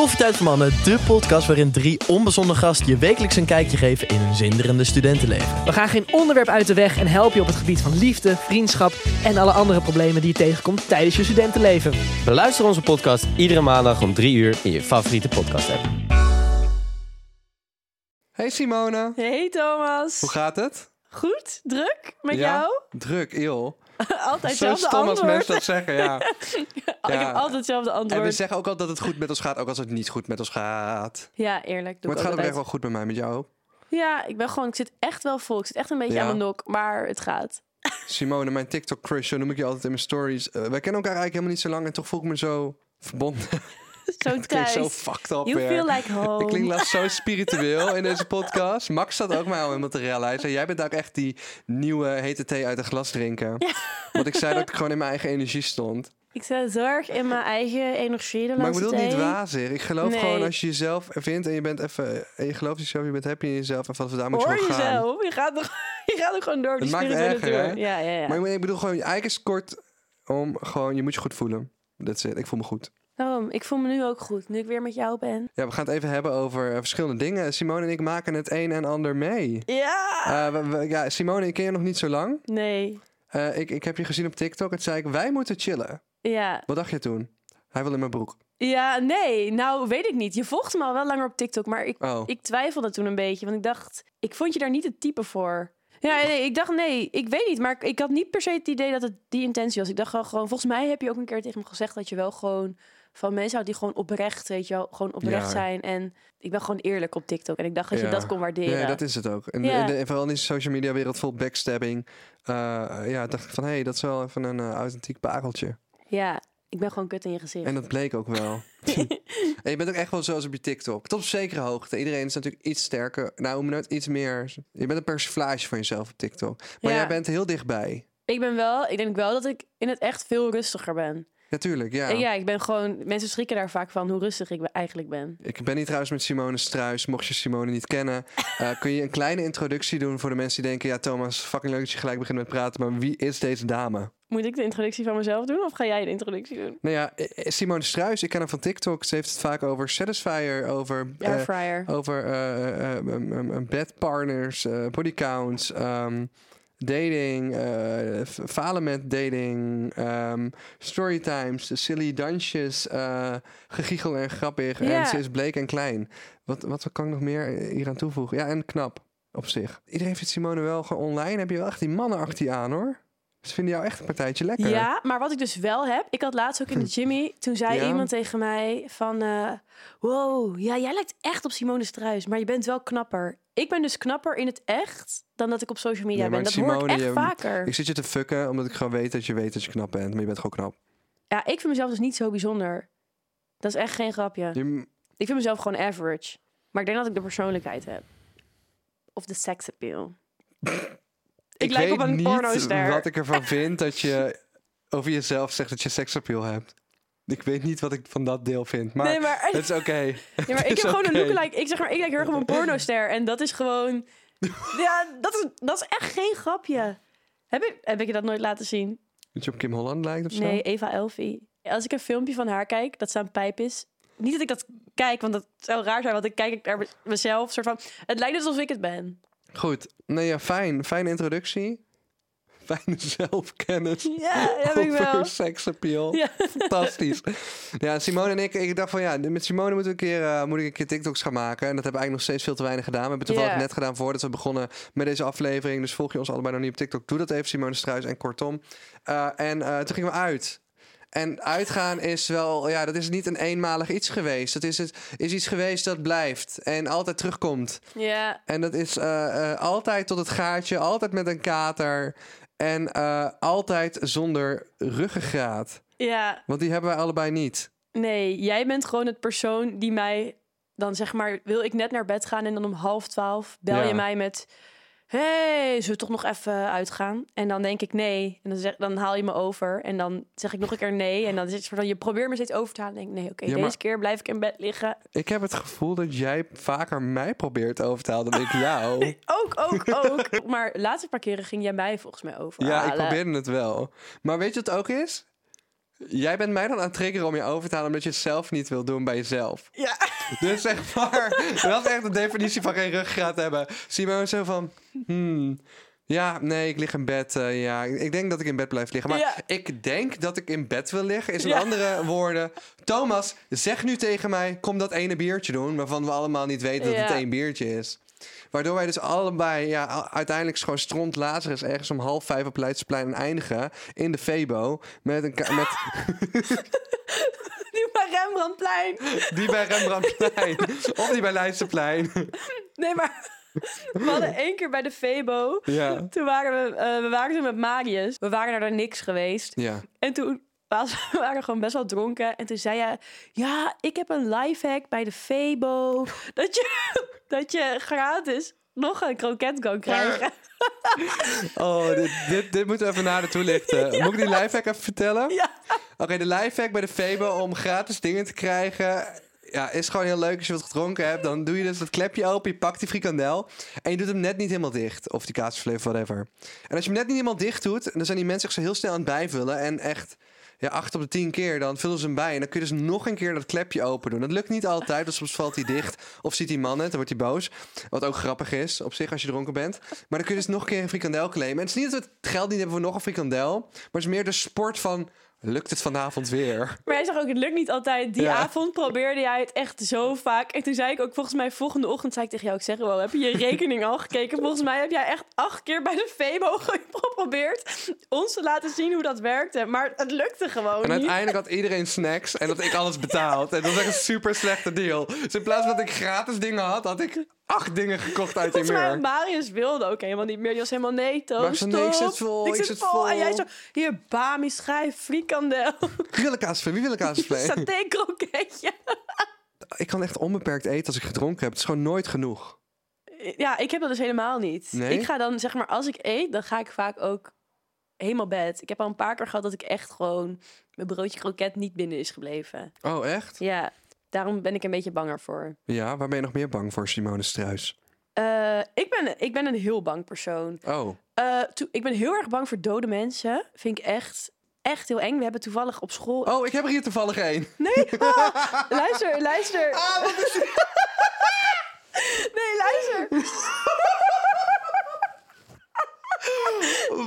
Koffietijd voor Mannen, de podcast waarin drie onbezonnen gasten je wekelijks een kijkje geven in hun zinderende studentenleven. We gaan geen onderwerp uit de weg en helpen je op het gebied van liefde, vriendschap en alle andere problemen die je tegenkomt tijdens je studentenleven. Beluister onze podcast iedere maandag om 3 uur in je favoriete podcast app. Hey Simone, Hey Thomas. hoe gaat het? Goed? Druk? Met Ja? jou? Druk, eeuw. Altijd Zo hetzelfde stom als antwoord. mensen dat zeggen, ja. Ik Ja. heb altijd hetzelfde En we antwoord. zeggen ook al dat het goed met ons gaat, ook als het niet goed met ons gaat. Ja, eerlijk. Doe Maar het ik gaat ook altijd. echt wel goed bij mij, met jou. Ja, ik ben gewoon, ik zit echt wel vol. Ik zit echt een beetje Ja. aan mijn nok, maar het gaat. Simone, mijn TikTok crush, zo noem ik je altijd in mijn stories. Eh, wij kennen elkaar eigenlijk helemaal niet zo lang en toch voel ik me zo verbonden. Zo thuis. zo fucked up You weer. feel like home. Ik klink laatst zo spiritueel in deze podcast. Max zat ook mij al helemaal te rellen. Hij zei, jij bent ook echt die nieuwe hete thee uit een glas drinken. Want ik zei dat ik gewoon in mijn eigen energie stond. Ik zit zo erg in mijn eigen energie de Maar ik bedoel niet wazig. Ik geloof Nee. gewoon als je jezelf vindt en je bent even... En je gelooft jezelf, je bent happy in jezelf. En vanaf daar moet je Hoor gewoon gaan. jezelf. Je gaat, nog, je gaat ook gewoon door Het maakt erger, tour. Ja, ja, ja. Maar ik- bedoel gewoon, eigenlijk is het kort om gewoon... Je moet je goed voelen. That's it. Ik voel me goed. Daarom, ik voel me nu ook goed. Nu ik weer met jou ben. Ja, we gaan het even hebben over eh, verschillende dingen. Simone en ik maken het een en ander mee. Ja! We- we- ja, Simone, ik ken je nog niet zo lang. Nee. Eh, ik, ik heb je gezien op TikTok. Het zei ik, wij moeten chillen. Ja. Wat dacht je toen? Hij wil in mijn broek. Ja, nee. Nou, weet ik niet. Je volgde me al wel langer op TikTok, maar ik, Oh. ik twijfelde toen een beetje. Want ik dacht, ik vond je daar niet het type voor. Ja, nee, ik dacht, nee, ik weet niet. Maar ik, had niet per se het idee dat het die intentie was. Ik dacht gewoon, volgens mij heb je ook een keer tegen me gezegd dat je wel gewoon van mensen houdt die gewoon oprecht, weet je wel, gewoon oprecht Ja. zijn. En ik ben gewoon eerlijk op TikTok. En ik dacht dat Ja. je dat kon waarderen. Ja, dat is het ook. En, Ja. in de- en vooral in deze social media wereld vol backstabbing. eh, ja, dacht ik van, hé, hey, dat is wel even een eh, authentiek pareltje. Ja, ik ben gewoon kut in je gezicht. En dat bleek ook wel. en je bent ook echt wel zoals op je TikTok. Tot op zekere hoogte. Iedereen is natuurlijk iets sterker. Nou, hoe nooit iets meer. Je bent een persiflage van jezelf op TikTok. Maar jij bent heel dichtbij. Ik ben wel, ik denk wel dat ik in het echt veel rustiger ben. Natuurlijk, ja. En ja, ik ben gewoon, mensen schrikken daar vaak van hoe rustig ik eigenlijk ben. Ik ben hier trouwens met Simone Struis. Mocht je Simone niet kennen, eh, kun je een kleine introductie doen voor de mensen die denken: Ja, Thomas, fucking leuk dat je gelijk begint met praten. Maar wie is deze dame? Moet ik de introductie van mezelf doen of ga jij de introductie doen? Nou ja, eh, eh, Simone Struis, ik ken haar van TikTok. Ze heeft het vaak over Satisfyer, over, over eh, um, um, um, bed partners, dating, eh, falen met dating, ehm, storytimes, silly dansjes, eh gegiegel en grappig. En ze is bleek en klein. Wat, wat kan ik nog meer hier aan toevoegen? Ja, en knap op zich. Iedereen vindt Simone wel gewoon online. Heb je wel echt die mannen achter je aan hoor. Ze vinden jou echt een partijtje lekker. Ja, maar wat ik dus wel heb, ik had laatst ook in de Jimmy, toen zei Ja? iemand tegen mij van, eh, wow, ja, jij lijkt echt op Simone Struis, maar je bent wel knapper. Ik ben dus knapper in het echt dan dat ik op social media Nee, ben. Dat hoor ik Simone, echt je- vaker. Ik zit je te fucken omdat ik gewoon weet dat je weet dat je knap bent. Maar je bent gewoon knap. Ja, ik vind mezelf dus niet zo bijzonder. Dat is echt geen grapje. Je, Ik vind mezelf gewoon average. Maar ik denk dat ik de persoonlijkheid heb. Of de sex appeal. Ik, lijk op weet een niet pornoster. wat ik ervan vind dat je over jezelf zegt dat je seksappeal hebt. Ik weet niet wat ik van dat deel vind, maar, nee, maar, het is oké. ja, maar ik heb gewoon oké. een lookalike. Ik zeg maar, ik lijk heel erg op een pornoster. En dat is gewoon... Ja, dat is, dat is echt geen grapje. Heb ik, heb ik je dat nooit laten zien? Dat je op Kim Holland lijkt of zo? Nee, Eva Elfie. Als ik een filmpje van haar kijk, dat ze aan pijp is... Niet dat ik dat kijk, want dat zou raar zijn. Want ik kijk naar mezelf. Soort van, het lijkt alsof ik het ben. Goed. Nee, ja, fijn. Fijne introductie. Fijne zelfkennis. Ja, heb ik wel. Seksappeal. Ja. Fantastisch. Ja, Simone en ik, ik dacht van ja, met Simone moeten we een keer, eh, moet ik een keer TikToks gaan maken. En dat hebben we eigenlijk nog steeds veel te weinig gedaan. We hebben het toevallig net gedaan voordat we begonnen met deze aflevering. Dus volg je ons allebei nog niet op TikTok, doe dat even, Simone Struis en kortom. Eh, en eh, toen gingen we uit. En uitgaan is wel, ja, dat is niet een eenmalig iets geweest. Dat is, het, is iets geweest dat blijft en altijd terugkomt. Ja, En dat is eh, eh, altijd tot het gaatje, altijd met een kater. En eh, altijd zonder ruggengraat. ja. Want die hebben wij allebei niet. Nee, jij bent gewoon het persoon die mij dan zeg maar, wil ik net naar bed gaan en dan om half twaalf bel Ja. je mij met, hey, zullen we toch nog even uitgaan? En dan denk ik nee, en dan, zeg, dan haal je me over en dan zeg ik nog een keer nee en dan is het van, je probeert me steeds over te halen. En denk ik, nee, oké, Ja, deze keer blijf ik in bed liggen. Ik heb het gevoel dat jij vaker mij probeert over te halen dan ik jou. Ook, ook, ook. maar laatste paar keren ging jij mij volgens mij over. Ja, ik probeerde het wel. Maar weet je wat het ook is? Jij bent mij dan aan het triggeren om je over te halen omdat je het zelf niet wil doen bij jezelf. Ja. Dus zeg maar, dat is echt de definitie van geen ruggengraat hebben. Simone zo van, hmm, ja, nee, ik lig in bed. eh, ja, ik denk dat ik in bed blijf liggen. Maar Ja. ik denk dat ik in bed wil liggen, is in Ja. andere woorden. Thomas, zeg nu tegen mij, kom dat ene biertje doen, waarvan we allemaal niet weten dat het één biertje is. Waardoor wij dus allebei, ja, uiteindelijk is gewoon stront Lazarus ergens om half vijf op Leidseplein eindigen. In de Febo. Met een, met, Die bij Rembrandtplein. die bij Rembrandtplein. of die bij Leidseplein. Nee, maar we hadden één keer bij de Febo. ja. Toen waren we, eh, we waren toen met Marius. We waren naar niks geweest. Ja. En toen we waren gewoon best wel dronken. En toen zei hij, ja, ik heb een lifehack bij de Febo. Dat je, dat je gratis nog een kroket kan krijgen. Oh, dit, dit, dit moeten we even nader toelichten. Moet ik die lifehack even vertellen? Ja. Oké, de lifehack bij de Febo om gratis dingen te krijgen... Ja, is gewoon heel leuk als je wat gedronken hebt. Dan doe je dus dat klepje open, je pakt die frikandel... en je doet hem net niet helemaal dicht. Of die kaasvlees, whatever. En als je hem net niet helemaal dicht doet... dan zijn die mensen zich zo heel snel aan het bijvullen... en echt ja, acht op de tien keer, dan vullen ze hem bij. En dan kun je dus nog een keer dat klepje open doen. Dat lukt niet altijd, dus soms valt hij dicht. Of ziet die man het, dan wordt hij boos. Wat ook grappig is, op zich, als je dronken bent. Maar dan kun je dus nog een keer een frikandel claimen. En het is niet dat we het geld niet hebben voor nog een frikandel. Maar het is meer de sport van, lukt het vanavond weer? Maar hij zegt ook, het lukt niet altijd. Die Ja. avond probeerde jij het echt zo vaak. En toen zei ik ook, volgens mij volgende ochtend zei ik tegen jou, ik zeg wel, heb je je rekening al gekeken? Volgens mij heb jij echt acht keer bij de Febo geprobeerd ons te laten zien hoe dat werkte. Maar het lukte gewoon En niet. uiteindelijk had iedereen snacks en dat ik alles betaald. En dat was echt een super slechte deal. Dus in plaats van dat ik gratis dingen had, had ik acht dingen gekocht uit die meer. Marius wilde ook helemaal niet meer. Die was helemaal nee, Toon, Maar ik zei, nee, ik stop. zit vol, ik zit vol. En jij zo, hier, Bami, schijf, frikandel, Wie wil een kaasvlees? Wie wil kaasvlees? saté kroketje. Ik kan echt onbeperkt eten als ik gedronken heb. Het is gewoon nooit genoeg. Ja, ik heb dat dus helemaal niet. Nee? Ik ga dan, zeg maar, als ik eet, dan ga ik vaak ook helemaal bed. Ik heb al een paar keer gehad dat ik echt gewoon mijn broodje kroket niet binnen is gebleven. Oh, echt? Ja, daarom ben ik een beetje banger voor. Ja, waar ben je nog meer bang voor, Simone Struis? Eh, ik, ben, ik ben een heel bang persoon. Oh, toe- ik ben heel erg bang voor dode mensen. Vind ik echt, echt heel eng. We hebben toevallig op school... oh ik heb er hier toevallig één. Nee, ah, luister, luister. Ah, wat is? Nee, luister.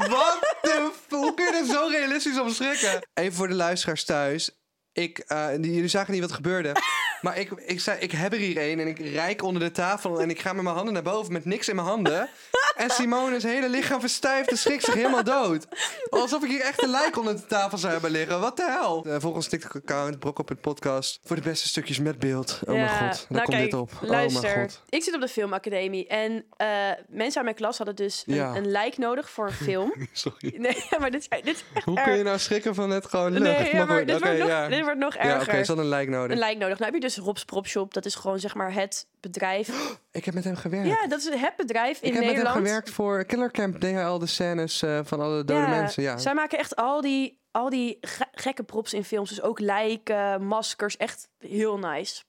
Wat de Hoe kun je dit zo realistisch omschrikken? Even voor de luisteraars thuis. Ik, die- jullie zagen niet wat er gebeurde. Maar ik, ik zei, ik heb er hier één en ik rijk onder de tafel en ik ga met mijn handen naar boven met niks in mijn handen. En Simone's hele lichaam verstijft en schrikt zich helemaal dood. Alsof ik hier echt een lijk onder de tafel zou hebben liggen. Wat de hel? Uh, volg ons TikTok-account, Brok op het podcast. Voor de beste stukjes met beeld. Oh mijn god, daar nou komt kijk, dit op. Oh Luister, mijn god. ik zit op de filmacademie en eh, mensen uit mijn klas hadden dus een, Ja. een lijk nodig voor een film. Sorry. nee, maar dit, is- dit is echt Hoe erg. kun je nou schrikken van het gewoon lucht? Nee, ja, maar goed, dit, wordt nog, ja. dit wordt nog Ja, erger. oké, ze hadden een lijk nodig. Een lijk nodig. Nou heb je dus Rob's Propshop. Dat is gewoon zeg maar het bedrijf. Ik heb met hem gewerkt. Ja, dat is het bedrijf in ik heb Nederland. met hem gewerkt voor Killer Camp. DHL, de scènes eh, van alle dode mensen. Ja. Zij maken echt al die, al die ge- gekke props in films. Dus ook lijken, maskers. Echt heel nice.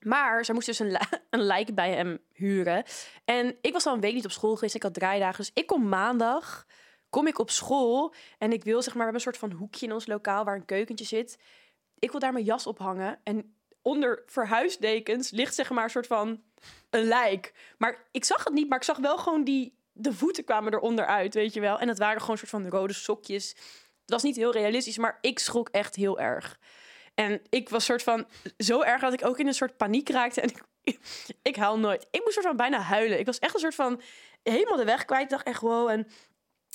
Maar zij moest dus een, een lijk bij hem huren. En ik was al een week niet op school geweest. Ik had draaidagen. Dus ik kom maandag kom ik op school. En ik wil zeg maar, we hebben een soort van hoekje in ons lokaal waar een keukentje zit. Ik wil daar mijn jas ophangen. En onder verhuisdekens ligt zeg maar een soort van een lijk. Maar ik zag het niet, maar ik zag wel gewoon die... De voeten kwamen eronder uit, weet je wel. En dat waren gewoon een soort van rode sokjes. Het was niet heel realistisch, maar ik schrok echt heel erg. En ik was soort van zo erg dat ik ook in een soort paniek raakte. En ik, ik nooit. Ik moest soort van bijna huilen. Ik was echt een soort van helemaal de weg kwijt. Ik dacht echt, wow. En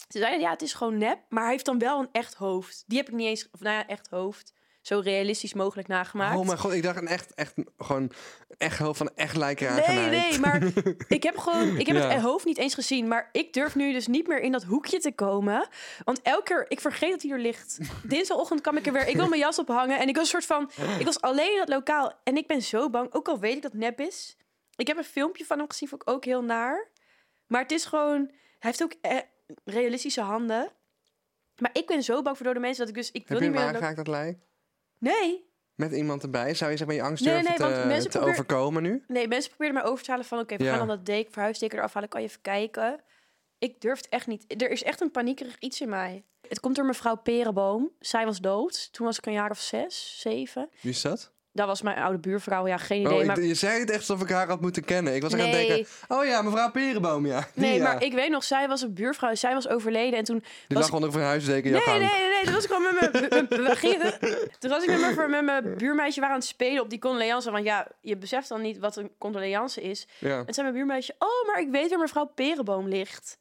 ze zeiden, ja, het is gewoon nep. Maar hij heeft dan wel een echt hoofd. Die heb ik niet eens, of nou ja, echt hoofd. Zo realistisch mogelijk nagemaakt. Oh mijn god, ik dacht een echt, echt, gewoon echt hoofd van echt lijk eraan Nee, nee, maar ik heb gewoon, ik heb Ja. het hoofd niet eens gezien. Maar ik durf nu dus niet meer in dat hoekje te komen. Want elke keer, ik vergeet dat hij er ligt. Dinsdagochtend kwam ik er weer, ik wil mijn jas ophangen. En ik was een soort van, ik was alleen in dat lokaal. En ik ben zo bang, ook al weet ik dat het nep is. Ik heb een filmpje van hem gezien, vond ik ook heel naar. Maar het is gewoon, hij heeft ook eh, realistische handen. Maar ik ben zo bang voor dode mensen dat ik dus, ik wil Heb je niet meer... dat- aangeraakt, dat lijk? Nee, Met iemand erbij? Zou je zeg maar je angst Nee, durven nee, want te, mensen te probeer- overkomen nu? Nee, mensen probeerden mij over te halen van... oké, we Ja. gaan dan dat dek, verhuisdeken eraf halen. Kan je even kijken? Ik durf het echt niet. Er is echt een paniekerig iets in mij. Het komt door mevrouw Perenboom. Zij was dood. Toen was ik een jaar of zes, zeven. Wie is dat? Dat was mijn oude buurvrouw. Ja, geen idee. Oh, ik- maar... je zei het echt alsof ik haar had moeten kennen. Ik was echt aan het Nee. denken, oh ja, mevrouw Perenboom, ja. Die, Nee, ja. maar ik weet nog, zij was een buurvrouw. Zij was overleden en toen... Die was lag onder een huisdeken in Nee, nee, nee, nee. Toen was ik gewoon met mijn... Toen was ik met mijn, met mijn buurmeisje waren aan het spelen op die condoleance. Want ja, je beseft dan niet wat een condoleance is. Ja. En zei mijn buurmeisje, oh, maar ik weet waar mevrouw Perenboom ligt.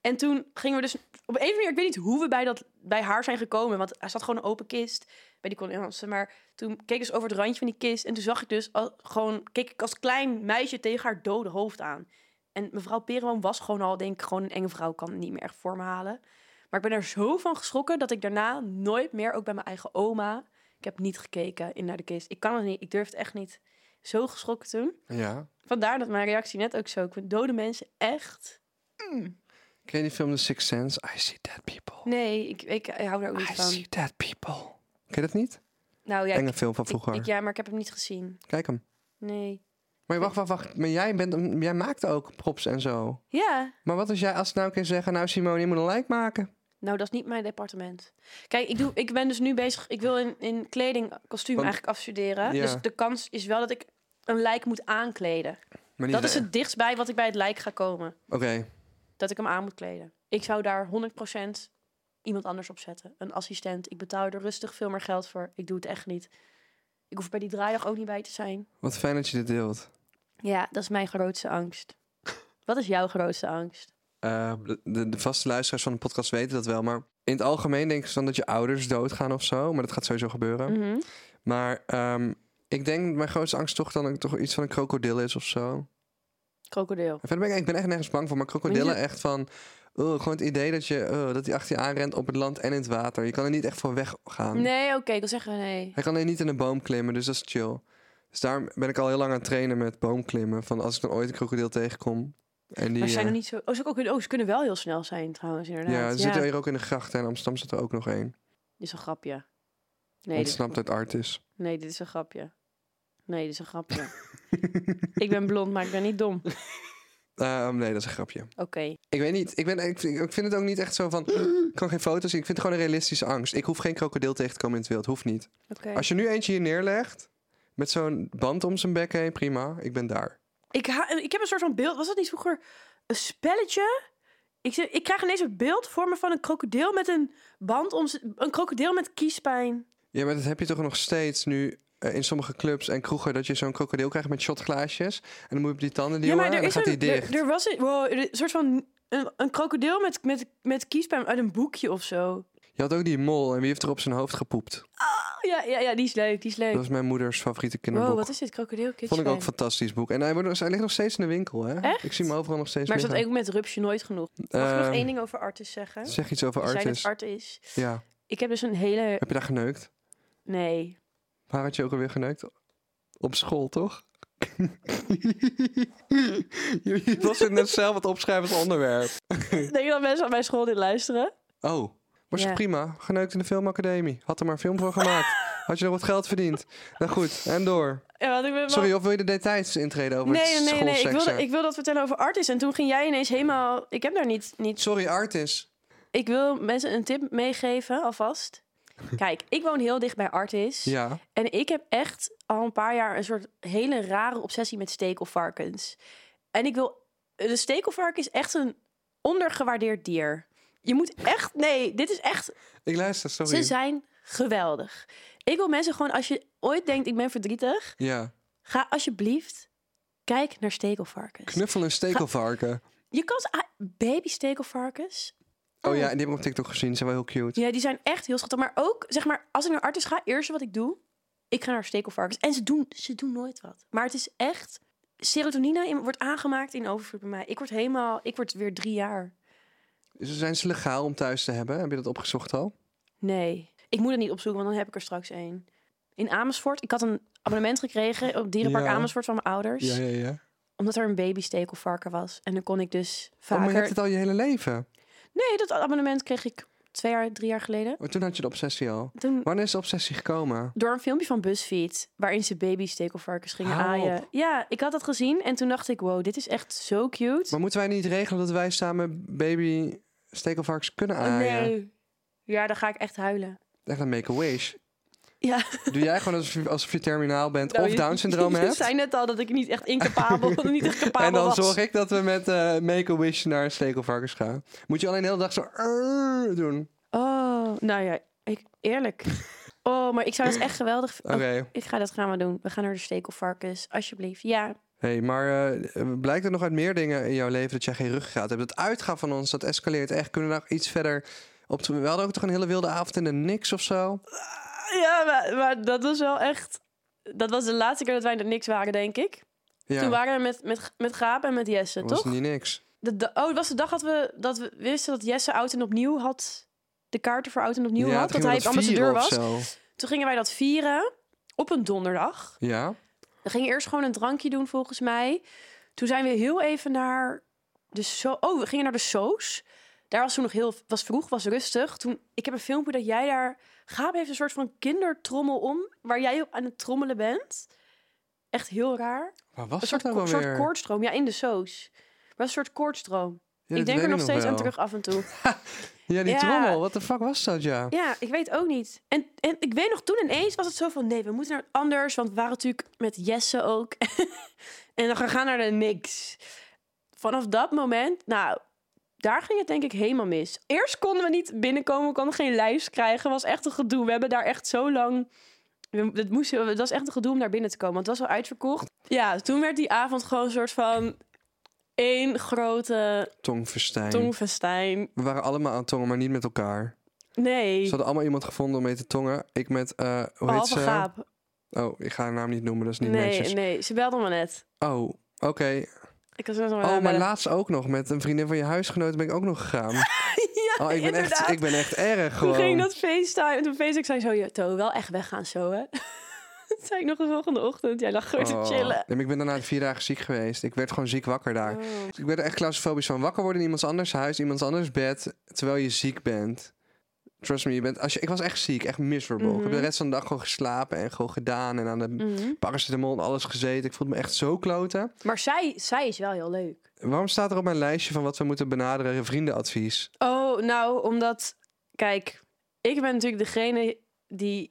En toen gingen we dus... Op een of andere manier, ik weet niet hoe we bij, dat, bij haar zijn gekomen. Want er zat gewoon een open kist bij die condoleance. Maar toen keek ik dus over het randje van die kist. En toen zag ik dus al, gewoon... Keek ik als klein meisje tegen haar dode hoofd aan. En mevrouw Perenboom was gewoon al, denk ik, gewoon een enge vrouw. Kan het niet meer echt voor me halen. Maar ik ben er zo van geschrokken dat ik daarna nooit meer, ook bij mijn eigen oma... Ik heb niet gekeken in naar de kist. Ik kan het niet. Ik durf het echt niet. Zo geschrokken toen. ja. Vandaar dat mijn reactie net ook zo. Ik vind dode mensen echt... Ken je die film The Sixth Sense? I see dead people. Nee, ik, ik, ik hou daar ook niet I van. see dead people. Ken je dat niet? Nou ja, Enge ik, film van vroeger. ik- ja, maar ik heb hem niet gezien. Kijk hem. Nee. Maar wacht, wacht, wacht. Maar jij, bent, jij maakt ook props en zo. Ja, Maar wat als jij als nou kan zeggen, nou Simone, je moet een like maken. nou dat is niet mijn departement. Kijk, ik, doe, ik ben dus nu bezig... Ik wil in, in kleding, kostuum eigenlijk afstuderen. Ja. Dus de kans is wel dat ik een lijk moet aankleden. Maar niet Dat is het dichtst bij wat ik bij het lijk ga komen. Oké. Dat ik hem aan moet kleden. Ik zou daar 100% iemand anders op zetten. Een assistent. Ik betaal er rustig veel meer geld voor. Ik doe het echt niet. Ik hoef bij die draaidag ook niet bij te zijn. Wat fijn dat je dit deelt. Ja, dat is mijn grootste angst. Wat is jouw grootste angst? Eh, de, de, de vaste luisteraars van de podcast weten dat wel. Maar in het algemeen denk ik dan dat je ouders doodgaan of zo. Maar dat gaat sowieso gebeuren. Mhm. Maar ehm, ik denk mijn grootste angst toch dan toch iets van een krokodil is of zo. Krokodil. En verder ben ik, ik ben echt nergens bang voor. Maar krokodillen je- echt van... oh, gewoon het idee dat je uh, dat hij achter je aanrent op het land en in het water. Je kan er niet echt voor weggaan. Nee, oké, ik wil zeggen nee. Hij kan er niet in een boom klimmen, dus dat is chill. Dus daar ben ik al heel lang aan het trainen met boomklimmen. Van als ik dan ooit een krokodil tegenkom. En die, Maar ze zijn eh, nog niet zo... Oh ze, ook, oh, ze kunnen wel heel snel zijn trouwens, inderdaad. ja, Ja, er zitten hier ook in de grachten. En Amsterdam zit er ook nog één. Dit is een grapje. Nee, dit, Ontsnapt uit Artis. nee, dit is een grapje. Nee, dit is een grapje. ik ben blond, maar ik ben niet dom. Oké. Ehm, nee, dat is een grapje. Ik weet niet. Ik, ben, ik, ik vind het ook niet echt zo van... Ik kan geen foto's zien. Ik vind het gewoon een realistische angst. Ik hoef geen krokodil tegen te komen in het wild. Hoeft niet. Oké. Als je nu eentje hier neerlegt... Met zo'n band om zijn bek heen, prima. Ik ben daar. Ik, ha- ik heb een soort van beeld. Was dat niet vroeger een spelletje? Ik, ik krijg ineens een beeld voor me van een krokodil met een band om Een krokodil met kiespijn. Ja, maar dat heb je toch nog steeds nu in sommige clubs en kroegen... dat je zo'n krokodil krijgt met shotglaasjes. En dan moet je op die tanden duwen en dan gaat hij een, dicht. er, er was een, wow, een soort van een, een krokodil met, met, met kiespijn uit een boekje of zo. Je had ook die mol en wie heeft er op zijn hoofd gepoept? Oh, ja, ja, ja, die is leuk, die is leuk. Dat was mijn moeders favoriete kinderboek. Wow, wat is dit? Krokodil Vond ik ook een fantastisch boek. En hij, wordt, nog- hij ligt nog steeds in de winkel, hè? Echt? Ik zie hem overal nog steeds Maar is dat ook met rupsje nooit genoeg? Mag ik nog Ehm, één ding over Artis zeggen? Zeg iets over Artis. dat Artis. Ja. Ik heb dus een hele... Heb je daar geneukt? Nee. Waar had je ook alweer geneukt? Op school, toch? je je was het net zelf het opschrijven als onderwerp. Denk je dat mensen aan mijn school dit luisteren? Oh, was Ja. prima. Geneukt in de filmacademie. Had er maar een film voor gemaakt. Had je nog wat geld verdiend. Nou goed, en door. Ja, want ik ben wel- Sorry, of wil je de details intreden over Nee, het nee, nee, nee. Ik wilde, schoolseksen? ik wilde dat vertellen over Artis. En toen ging jij ineens helemaal... Ik heb daar niet... niet... Sorry, Artis. Ik wil mensen een tip meegeven, alvast. Kijk, ik woon heel dicht bij Artis. Ja. En ik heb echt al een paar jaar een soort hele rare obsessie met stekelvarkens. En ik wil... De stekelvarken is echt een ondergewaardeerd dier. Je moet echt... Nee, dit is echt... Ik luister, sorry. Ze zijn geweldig. Ik wil mensen gewoon... Als je ooit denkt, ik ben verdrietig... Ja. Ga alsjeblieft... Kijk naar stekelvarkens. Knuffel een stekelvarken. Je kan ah, Baby stekelvarkens. Oh ja, en die heb ik op TikTok gezien. Die zijn wel heel cute. Ja, die zijn echt heel schattig. Maar ook, zeg maar, als ik naar Artis ga, eerste wat ik doe, ik ga naar stekelvarkens. En ze doen, ze doen nooit wat. Maar het is echt, serotonine in- wordt aangemaakt in overvloed bij mij. Ik word helemaal, ik word weer drie jaar. Dus Zijn ze legaal om thuis te hebben? Heb je dat opgezocht al? Nee, ik moet het niet opzoeken, want dan heb ik er straks één. In Amersfoort, ik had een abonnement gekregen op Dierenpark Ja. Amersfoort van mijn ouders. Ja, ja, ja. Omdat er een baby stekelvarken was. En dan kon ik dus Oh, maar vaker... je hebt het al je hele leven. Nee, dat abonnement kreeg ik twee jaar, drie jaar geleden. Oh, toen had je de obsessie al. Toen, Wanneer is de obsessie gekomen? Door een filmpje van BuzzFeed, waarin ze baby stekelvarkens gingen Hou aaien. op. Ja, ik had dat gezien en toen dacht ik, wow, dit is echt zo cute. Maar moeten wij niet regelen dat wij samen baby stekelvarkens kunnen aaien? Oh, nee. Ja, dan ga ik echt huilen. Echt een make-a-wish. Ja. Doe jij gewoon alsof je, alsof je terminaal bent Nou, of Down-syndroom hebt? zei net al dat ik niet echt incapabel, niet echt capabel En dan was. zorg ik dat we met eh Make-A-Wish naar stekelvarkens gaan. Moet je alleen de hele dag zo doen. Oh, nou ja, ik, eerlijk. Oh, maar ik zou dat echt geweldig v- Oké. oh, ik ga dat gaan we doen. We gaan naar de stekelvarkens, alsjeblieft. Ja. Hey, maar eh, blijkt er nog uit meer dingen in jouw leven dat jij geen ruggengraat hebt? Het uitgaan van ons, dat escaleert echt. Kunnen we nog iets verder op... We hadden ook toch een hele wilde avond in de niks of zo? Ja, maar, maar dat was wel echt... Dat was de laatste keer dat wij er niks waren, denk ik. Ja, Toen waren we met, met, met Gaap en met Jesse, was toch? niet niks. De, da- oh, het was de dag dat we, dat we wisten dat Jesse oud en opnieuw had... De kaarten voor oud en opnieuw ja, had. Dat hij ambassadeur was. zo. Toen gingen wij dat vieren op een donderdag. Ja, We gingen eerst gewoon een drankje doen, volgens mij. Toen zijn we heel even naar de so Oh, we gingen naar de Soos. Daar was toen nog heel... Was vroeg, was rustig. Toen, ik heb een filmpje dat jij daar... Gaap heeft een soort van kindertrommel om... waar jij op aan het trommelen bent. Echt heel raar. waar was Een soort, dat nou soort alweer? koordstroom. Ja, in de Soos. Maar een soort koordstroom. Ja, ik denk er nog steeds aan terug af en toe. Ja, die Ja. trommel. Wat de fuck was dat, ja? Ja, ik weet ook niet. En, en ik weet nog, toen ineens was het zo van... nee, we moeten naar het anders. Want we waren natuurlijk met Jesse ook. en dan gaan we gaan naar de niks. Vanaf dat moment, nou... Daar ging het denk ik helemaal mis. Eerst konden we niet binnenkomen, we konden geen lijst krijgen. was echt een gedoe. We hebben daar echt zo lang... Het, moest, het was echt een gedoe om naar binnen te komen, want het was al uitverkocht. Ja, toen werd die avond gewoon een soort van... één grote Tongfestijn. tongfestijn. We waren allemaal aan het tongen, maar niet met elkaar. Nee, Ze hadden allemaal iemand gevonden om mee te tongen. Ik met, eh hoe heet ze? gaap. Oh, ik ga haar naam niet noemen, dat is niet Nee, netjes. nee, ze belde me net. Oh, oké. Ik was Oh, maar laatst ook nog met een vriendin van je huisgenoot ben ik ook nog gegaan. ja, Oh, ik ben, echt, ik ben echt erg Toen gewoon. ging dat FaceTime. Toen FaceTime, ik zei zo, ja, To, wel echt weggaan zo, hè? Dat zei ik nog de volgende ochtend. Jij lag gewoon Oh. te chillen. Nee, ik ben daarna vier dagen ziek geweest. Ik werd gewoon ziek wakker daar. Oh. Ik werd er echt claustrofobisch van. Wakker worden in iemands anders huis, iemands anders bed, terwijl je ziek bent. Trust me, je bent, als je, ik was echt ziek, echt miserable. Ik heb de Mhm. rest van de dag gewoon geslapen en gewoon gedaan. En aan de Mhm. paracetamol en alles gezeten. Ik voelde me echt zo kloten. Maar zij, zij is wel heel leuk. Waarom staat er op mijn lijstje van wat we moeten benaderen vriendenadvies? Oh, nou, omdat... Kijk, ik ben natuurlijk degene die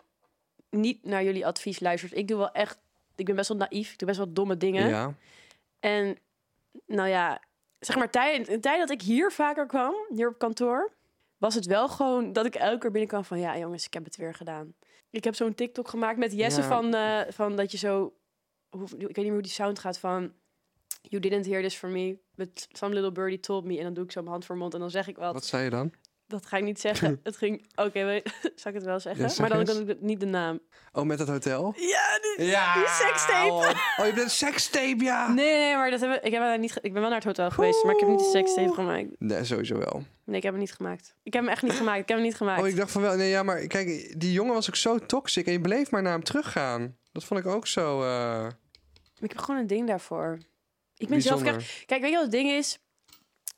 niet naar jullie advies luistert. Ik doe wel echt... Ik ben best wel naïef. Ik doe best wel domme dingen. Ja. En nou ja, zeg maar, tijd, tijd dat ik hier vaker kwam, hier op kantoor, was het wel gewoon dat ik elke keer binnenkwam van, ja jongens, ik heb het weer gedaan. Ik heb zo'n TikTok gemaakt met Jesse Ja. van, eh, van dat je zo, hoe, ik weet niet meer hoe die sound gaat van, you didn't hear this from me, but some little birdie told me. En dan doe ik zo mijn hand voor mond en dan zeg ik wat. Wat zei je dan? Dat ga ik niet zeggen. het ging, oké, zal ik het wel zeggen? Ja, zeg maar dan ik niet de naam. Oh, met het hotel? Ja, die, Ja. die sekstape. Oh, oh je bent een sekstape, ja. Nee, nee, maar dat hebben, ik, heb niet, ik ben wel naar het hotel geweest, maar ik heb niet de sekstape gemaakt. Nee, sowieso wel. Nee, ik heb hem niet gemaakt. Ik heb hem echt niet gemaakt. Ik heb hem niet gemaakt. Oh, ik dacht van wel. Nee, ja, maar kijk, die jongen was ook zo toxic en je bleef maar naar hem teruggaan. Dat vond ik ook zo eh Ik heb gewoon een ding daarvoor. Ik ben zelf... bijzonder. Kijk, weet je wat het ding is?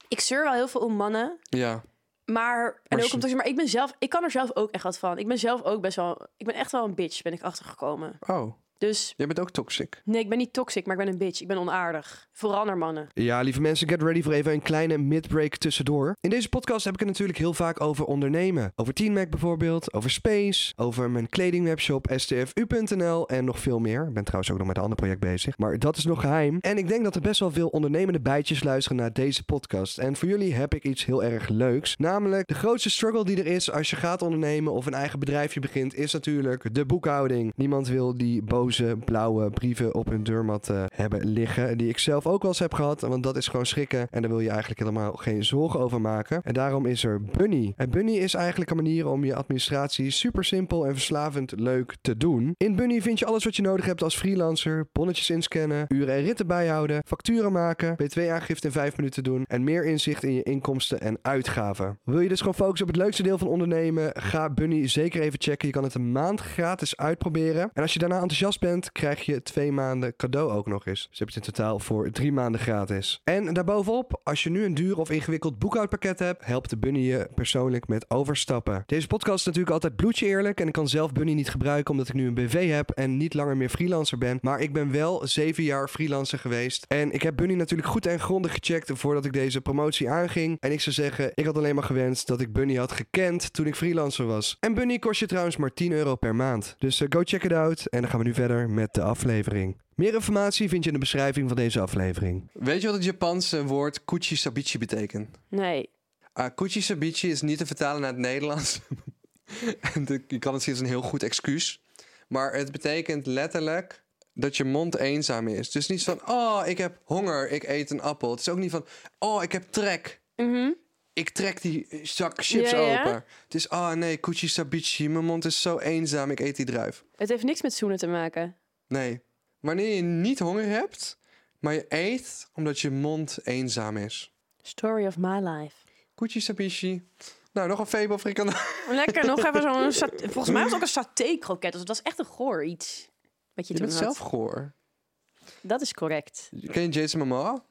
Ik zeur wel heel veel om mannen. Ja. Maar, en ook s- om te maar ik ben zelf... Ik kan er zelf ook echt wat van. Ik ben zelf ook best wel... Ik ben echt wel een bitch, ben ik achtergekomen. Oh, Dus jij bent ook toxic. nee, ik ben niet toxic, maar ik ben een bitch. Ik ben onaardig. Vooral naar mannen. Ja, lieve mensen, get ready voor even een kleine midbreak tussendoor. In deze podcast heb ik het natuurlijk heel vaak over ondernemen. Over Teen Mac bijvoorbeeld, over Space, over mijn kledingwebshop stfu.nl en nog veel meer. Ik ben trouwens ook nog met een ander project bezig, maar dat is nog geheim. En ik denk dat er best wel veel ondernemende bijtjes luisteren naar deze podcast. En voor jullie heb ik iets heel erg leuks. Namelijk, de grootste struggle die er is als je gaat ondernemen of een eigen bedrijfje begint, is natuurlijk de boekhouding. Niemand wil die boze blauwe brieven op hun deurmat eh, hebben liggen, die ik zelf ook wel eens heb gehad, want dat is gewoon schrikken en daar wil je eigenlijk helemaal geen zorgen over maken. En daarom is er Bunny. En Bunny is eigenlijk een manier om je administratie super simpel en verslavend leuk te doen. In Bunny vind je alles wat je nodig hebt als freelancer, bonnetjes inscannen, uren en ritten bijhouden, facturen maken, btw-aangifte in 5 minuten doen en meer inzicht in je inkomsten en uitgaven. Wil je dus gewoon focussen op het leukste deel van ondernemen? Ga Bunny zeker even checken. Je kan het een maand gratis uitproberen. En als je daarna enthousiast bent, krijg je twee maanden cadeau ook nog eens. Dus heb je het in totaal voor drie maanden gratis. En daarbovenop, als je nu een duur of ingewikkeld boekhoudpakket hebt, helpt de Bunny je persoonlijk met overstappen. Deze podcast is natuurlijk altijd bloedje eerlijk en ik kan zelf Bunny niet gebruiken omdat ik nu een BV heb en niet langer meer freelancer ben. Maar ik ben wel zeven jaar freelancer geweest. En ik heb Bunny natuurlijk goed en grondig gecheckt voordat ik deze promotie aanging. En ik zou zeggen, ik had alleen maar gewenst dat ik Bunny had gekend toen ik freelancer was. En Bunny kost je trouwens maar 10 euro per maand. Dus eh, go check it out. En dan gaan we nu verder met de aflevering. Meer informatie vind je in de beschrijving van deze aflevering. Weet je wat het Japanse woord kuchi sabichi betekent? Nee. Ah, kuchi sabichi is niet te vertalen naar het Nederlands. en de- je kan het zien als een heel goed excuus. Maar het betekent letterlijk dat je mond eenzaam is. Dus niet van, oh, ik heb honger, ik eet een appel. Het is ook niet van, oh, ik heb trek. Mhm. Ik trek die zak chips Ja, ja. open. Het is, oh nee, kuchi sabichi, mijn mond is zo eenzaam, ik eet die druif. Het heeft niks met zoenen te maken. Nee. Wanneer je niet honger hebt, maar je eet omdat je mond eenzaam is. Story of my life. Kuchi sabichi. Nou, nog een febo frikandel. Lekker, nog even zo'n... sat- Volgens mij was het ook een saté-kroket. Dus het was echt een goor iets. Wat je, Je toen bent had. zelf goor. Dat is correct. Ken je Jason Momoa?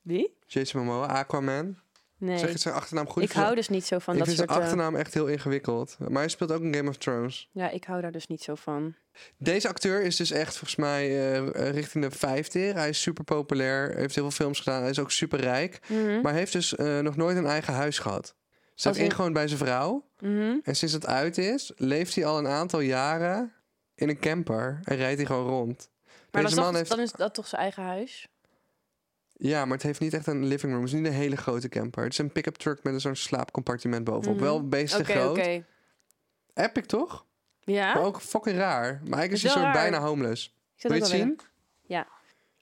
Wie? Jason Momoa, Aquaman. Nee. Zeg je zijn achternaam goed? ik hou dus niet zo van ik dat vind soort... zijn eh, achternaam echt heel ingewikkeld. Maar hij speelt ook in Game of Thrones. Ja, ik hou daar dus niet zo van. Deze acteur is dus echt volgens mij eh, richting de 50. Hij is super populair, heeft heel veel films gedaan. Hij is ook super rijk. Mhm. Maar heeft dus eh, nog nooit een eigen huis gehad. Ze in- ingewoond bij zijn vrouw. Mhm. En sinds het uit is, leeft hij al een aantal jaren in een camper. En rijdt hij gewoon rond. Maar dan Deze man heeft... dan is dat toch zijn eigen huis? Ja, maar het heeft niet echt een living room. Het is niet een hele grote camper. Het is een pick-up truck met zo'n slaapcompartiment bovenop. Mhm. Wel beesten Oké, groot. oké. Epic, toch? Ja? Maar ook fucking raar. Maar eigenlijk is Is hij wel soort raar. bijna homeless. Wil je het wel zien? weer.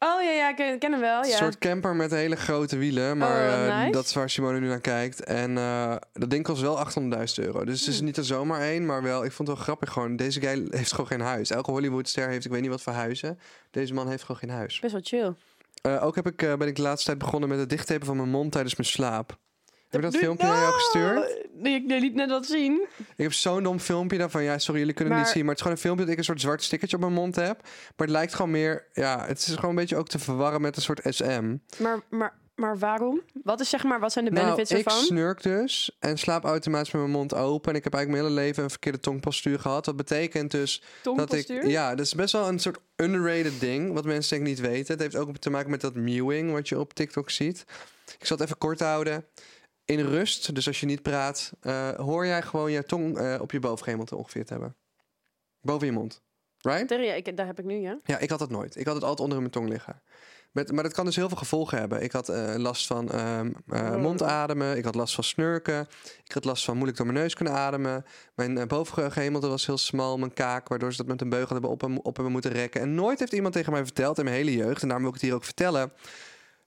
Oh ja, ja, ik ken, hem wel. Een Ja. soort camper met hele grote wielen. Maar Oh, eh, nice. dat is waar Simone nu naar kijkt. En eh, dat ding kost wel 800.000 euro. Dus het is Hmm. niet er zomaar één. Maar wel, ik vond het wel grappig gewoon. Deze guy heeft gewoon geen huis. Elke Hollywoodster heeft, ik weet niet wat voor huizen. Deze man heeft gewoon geen huis. Best wel chill. Eh, ook heb ik, eh, ben ik de laatste tijd begonnen met het dichttapen van mijn mond tijdens mijn slaap. Heb je dat filmpje naar jou gestuurd? Nee, ik liet net wat zien. Ik heb zo'n dom filmpje daarvan. Ja, sorry, jullie kunnen het niet zien. Maar het is gewoon een filmpje dat ik een soort zwart stickertje op mijn mond heb. Maar het lijkt gewoon meer... Ja, het is gewoon een beetje ook te verwarren met een soort SM. Maar, maar, maar waarom? Wat, is, zeg maar, wat zijn de Nou, benefits ik ervan? snurk dus en slaap automatisch met mijn mond open. En ik heb eigenlijk mijn hele leven een verkeerde tongpostuur gehad. Dat betekent dus dat ik... Ja, dat is best wel een soort underrated ding. Wat mensen denk ik niet weten. Het heeft ook te maken met dat mewing wat je op TikTok ziet. Ik zal het even kort houden. In rust, dus als je niet praat, eh, hoor jij gewoon je tong eh, op je bovengehemelte ongeveer te hebben. Boven je mond. Right? Ja, ik, daar heb ik nu, ja. Ja, ik had dat nooit. Ik had het altijd onder mijn tong liggen. Met, maar dat kan dus heel veel gevolgen hebben. Ik had eh, last van eh, Oh. mondademen. Ik had last van snurken. Ik had last van moeilijk door mijn neus kunnen ademen. Mijn uh, bovengehemelte was heel smal. Mijn kaak, waardoor ze dat met een beugel hebben op, op hebben moeten rekken. En nooit heeft iemand tegen mij verteld in mijn hele jeugd... en daarom wil ik het hier ook vertellen...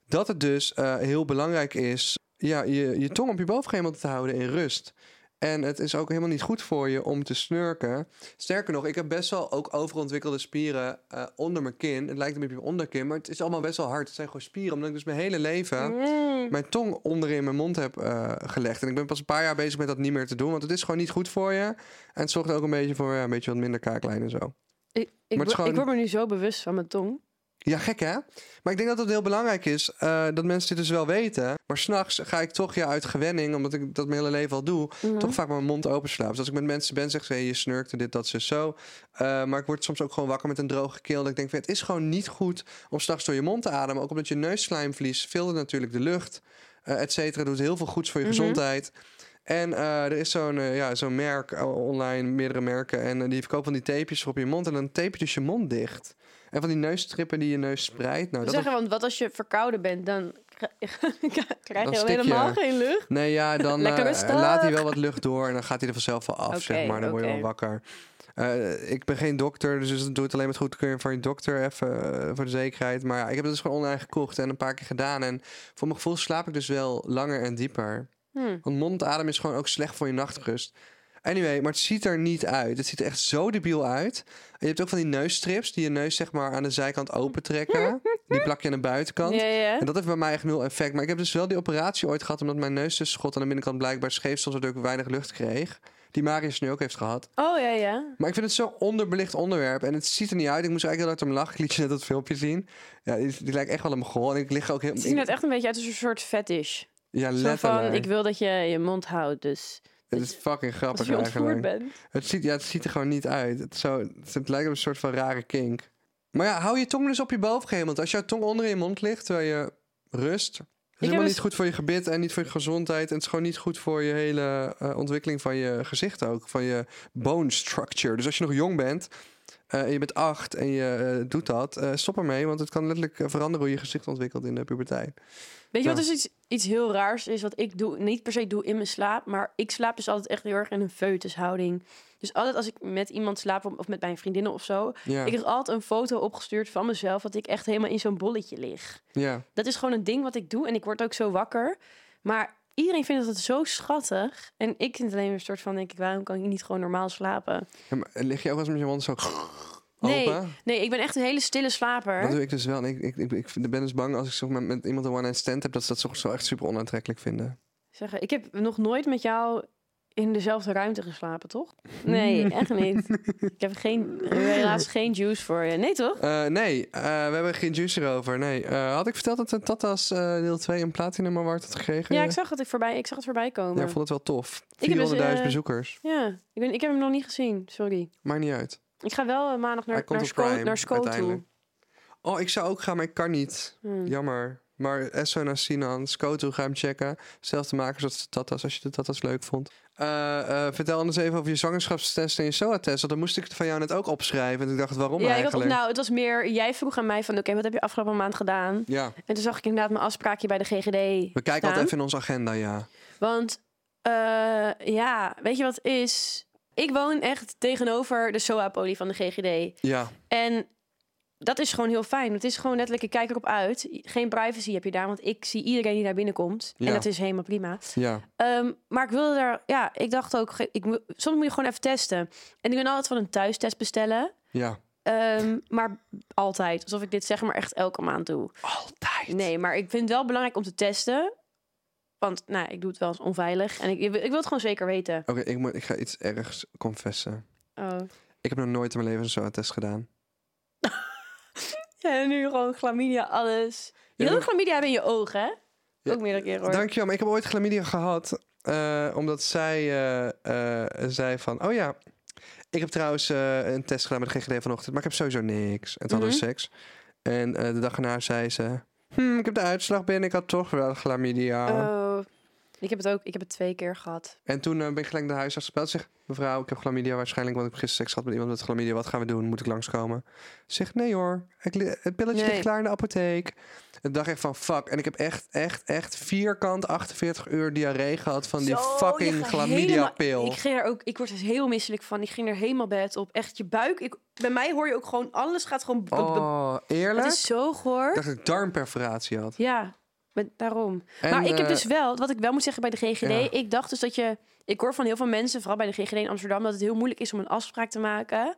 dat het dus eh, heel belangrijk is... Ja, je, je tong op je bovengehemelte te houden in rust. En het is ook helemaal niet goed voor je om te snurken. Sterker nog, ik heb best wel ook overontwikkelde spieren eh, onder mijn kin. Het lijkt een beetje op onderkin, maar het is allemaal best wel hard. Het zijn gewoon spieren, omdat ik dus mijn hele leven Mm. mijn tong onderin mijn mond heb eh, gelegd. En ik ben pas een paar jaar bezig met dat niet meer te doen, want het is gewoon niet goed voor je. En het zorgt ook een beetje voor ja, een beetje wat minder kaaklijn en zo. Ik, ik, word- gewoon- ik word me nu zo bewust van mijn tong. Ja, gek hè? Maar ik denk dat het heel belangrijk is eh, dat mensen dit dus wel weten. Maar s'nachts ga ik toch ja, uit gewenning, omdat ik dat mijn hele leven al doe, Mhm. toch vaak mijn mond open slaap. Dus als ik met mensen ben, zeg ze, hey, je snurkt dit, dat, zo, zo. Eh, maar ik word soms ook gewoon wakker met een droge keel. Dat ik denk, van, het is gewoon niet goed om s'nachts door je mond te ademen. Ook omdat je neusslijmvlies filtert natuurlijk de lucht, eh et cetera. Doet heel veel goeds voor je Mhm. gezondheid. En er is zo'n ja, zo'n merk online, meerdere merken. En die verkopen van die tapejes voor op je mond. En dan tape je dus je mond dicht. En van die neusstrippen die je neus spreidt. Nou, We dat zeggen, want wat als je verkouden bent, dan krijg je helemaal geen lucht. Nee, ja, dan eh, laat hij wel wat lucht door en dan gaat hij er vanzelf wel af, zeg maar. Dan word je wel wakker. Eh, ik ben geen dokter, dus doe het alleen met goedkeuring van je dokter, even eh, voor de zekerheid. Maar ja, ik heb het dus gewoon online gekocht en een paar keer gedaan. En voor mijn gevoel slaap ik dus wel langer en dieper. Hm. Want mondadem is gewoon ook slecht voor je nachtrust. Anyway, maar het ziet er niet uit. Het ziet er echt zo debiel uit. En je hebt ook van die neusstrips die je neus zeg maar aan de zijkant opentrekken. die plak je aan de buitenkant. Ja, ja. En dat heeft bij mij echt nul effect. Maar ik heb dus wel die operatie ooit gehad... omdat mijn neustussenschot aan de binnenkant blijkbaar scheef stond... waardoor ik weinig lucht kreeg. Die Marius nu ook heeft gehad. Oh ja, ja. Maar ik vind het zo'n onderbelicht onderwerp. En het ziet er niet uit. Ik moest eigenlijk heel hard om lachen. Ik liet je net dat filmpje zien. Ja, die, die lijkt echt wel een mogol. En ik lig ook heel... Het ziet er echt een beetje uit als een soort fetish. ja, Zo letterlijk. van, ik wil dat je je mond houdt, dus Het is fucking als grappig je eigenlijk. bent. Het ziet, ja, het ziet er gewoon niet uit. Het, is zo, het, het lijkt op een soort van rare kink. Maar ja, hou je tong dus op je bovengeheel. Want als jouw tong onder je mond ligt, terwijl je rust... is heb helemaal dus- niet goed voor je gebit en niet voor je gezondheid. En het is gewoon niet goed voor je hele eh, ontwikkeling van je gezicht ook. Van je bone structure. Dus als je nog jong bent en je bent acht en je eh, doet dat, eh, stop ermee. Want het kan letterlijk eh, veranderen hoe je gezicht ontwikkelt in de puberteit. Weet je wat dus iets, iets heel raars is wat ik doe? Niet per se doe in mijn slaap, maar ik slaap dus altijd echt heel erg in een foetushouding. Dus altijd als ik met iemand slaap of met mijn vriendinnen of zo, Ja, ik krijg altijd een foto opgestuurd van mezelf dat ik echt helemaal in zo'n bolletje lig. ja. Dat is gewoon een ding wat ik doe en ik word ook zo wakker. Maar iedereen vindt dat zo schattig. En ik vind het alleen een soort van, denk ik, waarom kan ik niet gewoon normaal slapen? Ja, maar lig je ook wel eens met je mond zo Nee. open? Nee, ik ben echt een hele stille slaper. Dat doe ik dus wel. En ik, ik, ik, ik ben dus bang als ik zo met, met iemand een one-night stand heb... dat ze dat zo, zo echt super onaantrekkelijk vinden. Zeggen, ik heb nog nooit met jou in dezelfde ruimte geslapen, toch? Nee, echt niet. Ik heb geen, helaas geen juice voor je. Nee, toch? Eh, nee, eh, we hebben geen juice erover. Nee. Eh, had ik verteld dat de Tatas eh, deel 2 een Platinum Award had gekregen? Ja, ik zag het, ik voorbij, ik zag het voorbij komen. Ja, ik vond het wel tof. 400.000 Ik heb dus, bezoekers. Ja, ik, ben, ik heb hem nog niet gezien, sorry. Maakt niet uit. Ik ga wel maandag naar, naar, Sco, Prime, naar Sco toe. Oh, ik zou ook gaan, maar ik kan niet. Hmm. Jammer. Maar Esso naar Sinan, Skoto, ga hem checken. Zelfde makers als de Tatas, als je de Tatas leuk vond. Eh, eh, vertel anders even over je zwangerschapstest en je SOA-test. Want dan moest ik het van jou net ook opschrijven. En ik dacht, waarom Ja, ik had, eigenlijk? nou, het was meer, jij vroeg aan mij van, oké, wat heb je afgelopen maand gedaan? Ja, En toen zag ik inderdaad mijn afspraakje bij de GGD we kijken altijd even in onze agenda, ja. Want, eh, ja, weet je wat is? Ik woon echt tegenover de SOA-poli van de GGD. Ja, En dat is gewoon heel fijn. Het is gewoon letterlijk, ik kijk erop uit. Geen privacy heb je daar, want ik zie iedereen die daar binnenkomt. Ja. En dat is helemaal prima. ja. Ehm, maar ik wilde daar, ja, ik dacht ook, ik, soms moet je gewoon even testen. En ik ben altijd van een thuistest bestellen. Ja. Ehm, maar altijd, alsof ik dit zeg maar echt elke maand doe. Altijd. Nee, maar ik vind het wel belangrijk om te testen. Want, nou, ik doe het wel eens onveilig. En ik, ik wil het gewoon zeker weten. Oké, ik, moet- ik ga iets ergs confessen. Oh. Ik heb nog nooit in mijn leven een SOA-test gedaan. En nu gewoon chlamydia, alles. Je dat- chlamydia hebben in je ogen, hè? Ook meerdere keren, hoor. Dankjewel, maar ik heb ooit chlamydia gehad. eh, omdat zij eh, eh, zei van... Oh ja, ik heb trouwens een test gedaan met de GGD vanochtend... maar ik heb sowieso niks. En toen hadden we Mhm. seks. En de dag erna zei ze... Hm, ik heb de uitslag binnen, ik had toch wel chlamydia. Ik heb het ook, ik heb het twee keer gehad. En toen eh, ben ik gelijk naar de huisarts gebeld. Zeg, mevrouw, ik heb chlamydia waarschijnlijk... want ik heb gisteren seks gehad met iemand met chlamydia. Wat gaan we doen? Moet ik langskomen? Zeg, nee hoor. Ik, het pilletje Nee. ligt klaar in de apotheek. En dacht echt van, fuck. En ik heb echt, echt, echt vierkant 48 uur diarree gehad... van die Zo, fucking gaat chlamydia-pil. helemaal- Ik ging er ook, ik word er heel misselijk van. Ik ging er helemaal bed op. Echt je buik. Ik, bij mij hoor je ook gewoon, alles gaat gewoon. Oh, eerlijk? Het is zo goor. Ik dacht dat ik darmperforatie had. Ja, daarom. En, maar ik heb eh, dus wel, wat ik wel moet zeggen bij de GGD, Ja. ik dacht dus dat je, ik hoor van heel veel mensen, vooral bij de GGD in Amsterdam, dat het heel moeilijk is om een afspraak te maken.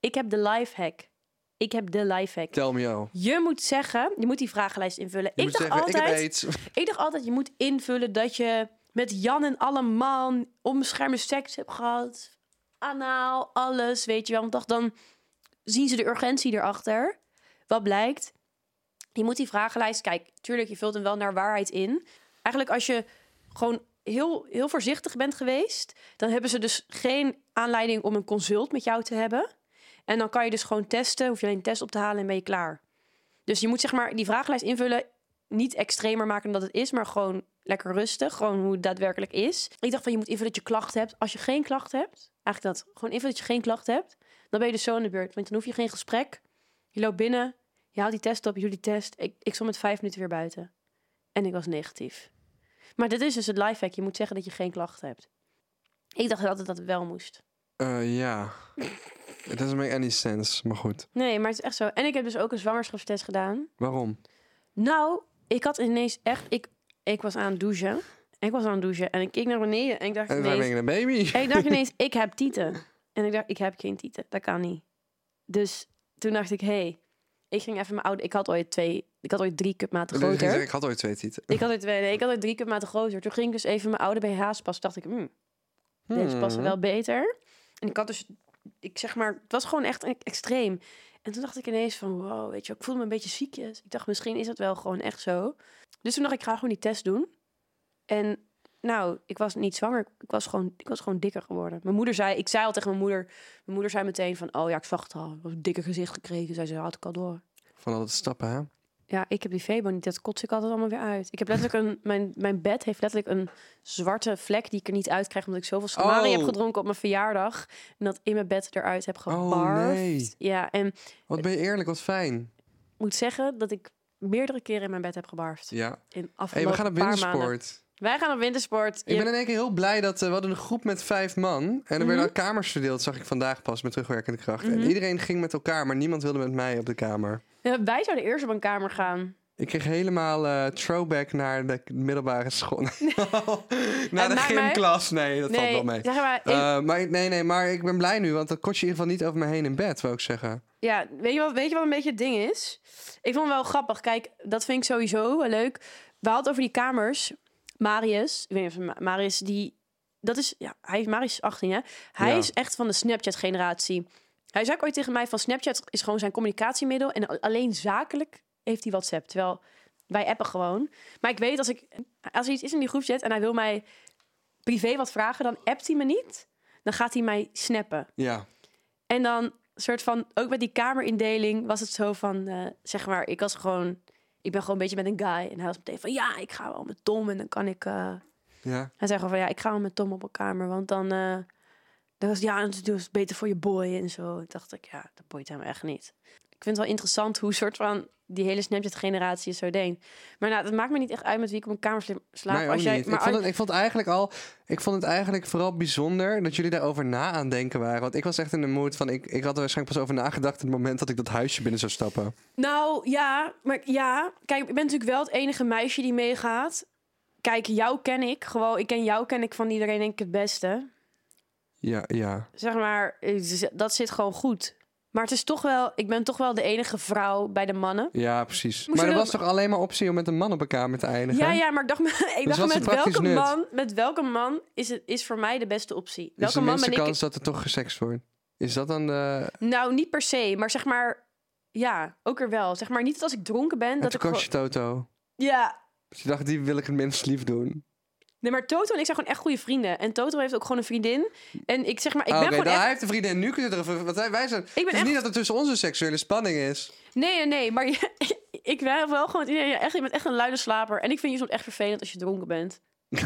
Ik heb de life hack. Ik heb de life hack. Tell me, oh. Je moet zeggen, je moet die vragenlijst invullen. Je ik dacht zeggen, altijd, ik ik dacht altijd, je moet invullen dat je met Jan en alle man onbeschermde seks hebt gehad. Anaal, alles, weet je wel. Want dacht, dan zien ze de urgentie erachter. Wat blijkt? Je moet die vragenlijst... Kijk, tuurlijk, je vult hem wel naar waarheid in. Eigenlijk als je gewoon heel, heel voorzichtig bent geweest... dan hebben ze dus geen aanleiding om een consult met jou te hebben. En dan kan je dus gewoon testen. Hoef je alleen een test op te halen en ben je klaar. Dus je moet zeg maar die vragenlijst invullen niet extremer maken dan dat het is, maar gewoon lekker rustig. Gewoon hoe het daadwerkelijk is. Ik dacht van je moet invullen dat je klachten hebt. Als je geen klachten hebt, eigenlijk dat. Gewoon invullen dat je geen klachten hebt. Dan ben je dus zo aan de beurt. Want dan hoef je geen gesprek. Je loopt binnen, je haalt die test op, die test. Ik, ik stond met vijf minuten weer buiten. En ik was negatief. Maar dit is dus het lifehack. Je moet zeggen dat je geen klachten hebt. Ik dacht altijd dat het wel moest. Eh, ja. It doesn't make any sense, maar goed. Nee, maar het is echt zo. En ik heb dus ook een zwangerschapstest gedaan. Waarom? Nou, ik had ineens echt... Ik, ik was aan het douchen. Ik was aan het douchen en ik keek naar beneden en ik dacht En ineens... ik een baby. En ik dacht ineens, ik heb tieten. En ik dacht, ik heb geen tieten. Dat kan niet. Dus toen dacht ik, hé, hey, ik ging even mijn oude... Ik had ooit twee... Ik had ooit drie cupmaten groter. Ik had ooit twee tieten. Ik had ooit twee, nee, ik had ooit drie cupmaten groter. Toen ging ik dus even mijn oude BH's pas. Dacht ik, hmm, deze passen Hmm. wel beter. En ik had dus, ik zeg maar, het was gewoon echt extreem. En toen dacht ik ineens van, wow, weet je, ik voelde me een beetje ziekjes. Ik dacht, misschien is het wel gewoon echt zo. Dus toen dacht ik, ik ga gewoon die test doen. En nou, ik was niet zwanger. Ik was gewoon, ik was gewoon dikker geworden. Mijn moeder zei, ik zei al tegen mijn moeder. Mijn moeder zei meteen van, oh ja, ik zag het al. Ik heb een dikker gezicht gekregen. Zij zei, had ik al door. Van al dat stappen, hè? Ja, ik heb die Febo niet. Dat kots ik altijd allemaal weer uit. Ik heb letterlijk een... Mijn, mijn bed heeft letterlijk een zwarte vlek die ik er niet uit krijg... omdat ik zoveel Samari Oh. heb gedronken op mijn verjaardag. En dat in mijn bed eruit heb Oh, gebarfd. nee. Ja, en Wat ben je eerlijk, wat fijn. ik moet zeggen dat ik meerdere keren in mijn bed heb gebarfd. Ja. In hey, afgelopen we gaan maanden. wintersport. Wij gaan op wintersport. Ik ben in één keer heel blij dat eh, we hadden een groep met vijf man. En er werden ook kamers verdeeld, zag ik vandaag pas met terugwerkende kracht. En Mhm. iedereen ging met elkaar, maar niemand wilde met mij op de kamer. Ja, wij zouden eerst op een kamer gaan. Ik kreeg helemaal eh, throwback naar de middelbare school. naar de gymklas. Nee, dat valt wel mee. zeg maar... ik- Eh, maar nee, nee, maar ik ben blij nu, want dat kost je in ieder geval niet over me heen in bed, wil ik zeggen. Ja, weet je, wat, weet je wat een beetje het ding is? Ik vond het wel grappig. Kijk, dat vind ik sowieso wel leuk. We hadden het over die kamers. Marius, ik weet niet of Ma- Marius, die... Dat is, ja, hij, Marius is 18, hè? Hij Ja. is echt van de Snapchat-generatie. Hij zei ook ooit tegen mij van Snapchat is gewoon zijn communicatiemiddel. En alleen zakelijk heeft hij WhatsApp. Terwijl wij appen gewoon. Maar ik weet, als, ik, als er iets is in die groepchat en hij wil mij privé wat vragen... dan appt hij me niet. Dan gaat hij mij snappen. Ja. En dan soort van, ook met die kamerindeling was het zo van, eh, zeg maar, ik was gewoon, ik ben gewoon een beetje met een guy. En hij was meteen van, ja, ik ga wel met Tom en dan kan ik, eh, Ja. hij zei gewoon van, ja, ik ga wel met Tom op een kamer, want dan, eh, dan was ja, het is beter voor je boy en zo. Ik dacht ik, ja, dat boeit hem echt niet. Ik vind het wel interessant hoe soort van die hele Snapchat-generatie zo denkt. Maar nou, het maakt me niet echt uit met wie ik op een kamer sla- slaap. Als jij, niet. maar ik, vond het, ik vond het eigenlijk al. Ik vond het eigenlijk vooral bijzonder dat jullie daarover na aan denken waren. Want ik was echt in de mood van. Ik, ik had er waarschijnlijk pas over nagedacht. op het moment dat ik dat huisje binnen zou stappen. Nou ja, maar ja, kijk, ik ben natuurlijk wel het enige meisje die meegaat. Kijk, jou ken ik gewoon. Ik ken jou ken ik van iedereen denk ik het beste. Ja, ja. Zeg maar, eh, dat zit gewoon goed. Maar het is toch wel, ik ben toch wel de enige vrouw bij de mannen. Ja, precies. Moest maar er was toch alleen maar optie om met een man op een kamer te eindigen? Ja, ja, maar ik dacht, ik dacht is met welke nut? man, met welke man is het is voor mij de beste optie? Is Welke de man ik? kans dat er toch gesext wordt? Is dat dan de... Nou, niet per se, maar zeg maar, ja, ook er wel. Zeg maar niet dat als ik dronken ben, Dat ik je gewoon, Toto. ja. Dus je dacht, die wil ik het minst lief doen. Nee, maar Toto en ik zijn gewoon echt goede vrienden. En Toto heeft ook gewoon een vriendin. En ik zeg maar, ik Ah, ben Oké, gewoon echt... hij heeft een vriendin en nu kun je erover... Want wij wij zijn... Ik het ben is echt niet dat er tussen onze seksuele spanning is. Nee, nee, nee. Maar ik ben wel gewoon... Ja, ja, echt, je bent echt een luide slaper. En ik vind je soms echt vervelend als je dronken bent.